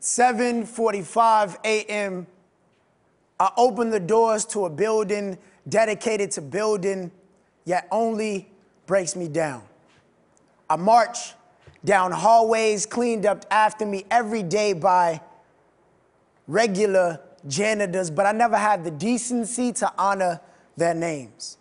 7:45 a.m. I open the doors to a building dedicated to building, yet only breaks me down. I march down hallways cleaned up after me every day by regular janitors, but I never had the decency to honor their names.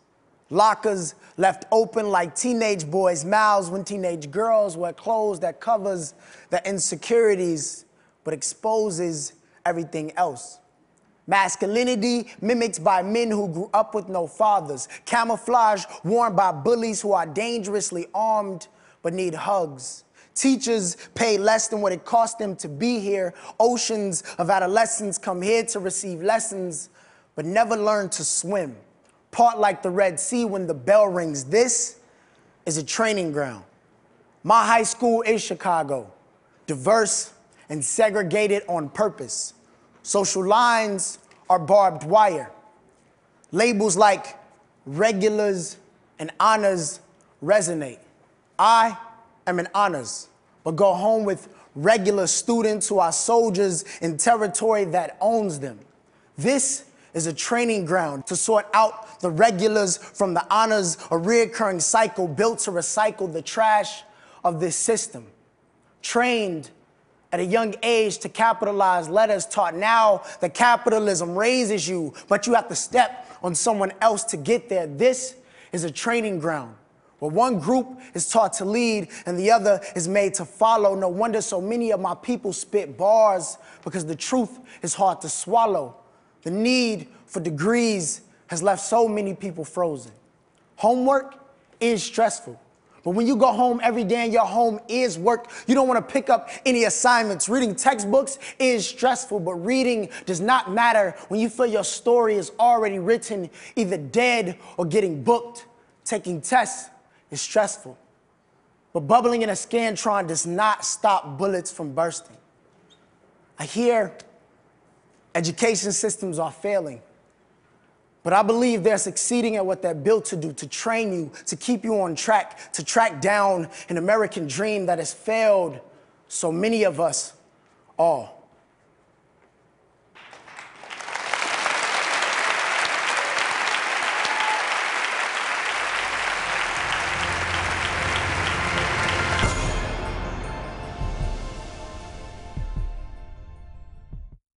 Lockers left open like teenage boys' mouths when teenage girls wear clothes that covers their insecurities but exposes everything else. Masculinity mimicked by men who grew up with no fathers. Camouflage worn by bullies who are dangerously armed but need hugs. Teachers pay less than what it cost them to be here. Oceans of adolescents come here to receive lessons but never learn to swim. Part like the Red Sea when the bell rings. This is a training ground. My high school is Chicago, diverse and segregated on purpose. Social lines are barbed wire. Labels like regulars and honors resonate. I am an honors, but go home with regular students who are soldiers in territory that owns them. This is a training ground to sort out the regulars from the honors, a reoccurring cycle built to recycle the trash of this system. Trained at a young age to capitalize letters taught now that capitalism raises you, but you have to step on someone else to get there. This is a training ground where one group is taught to lead and the other is made to follow. No wonder so many of my people spit bars because the truth is hard to swallow. The need for degrees has left so many people frozen. Homework is stressful. But when you go home every day and your home is work, you don't want to pick up any assignments. Reading textbooks is stressful, but reading does not matter when you feel your story is already written, either dead or getting booked. Taking tests is stressful. But bubbling in a Scantron does not stop bullets from bursting. I hear education systems are failing. But I believe they're succeeding at what they're built to do to train you, to keep you on track, to track down an American dream that has failed so many of us all.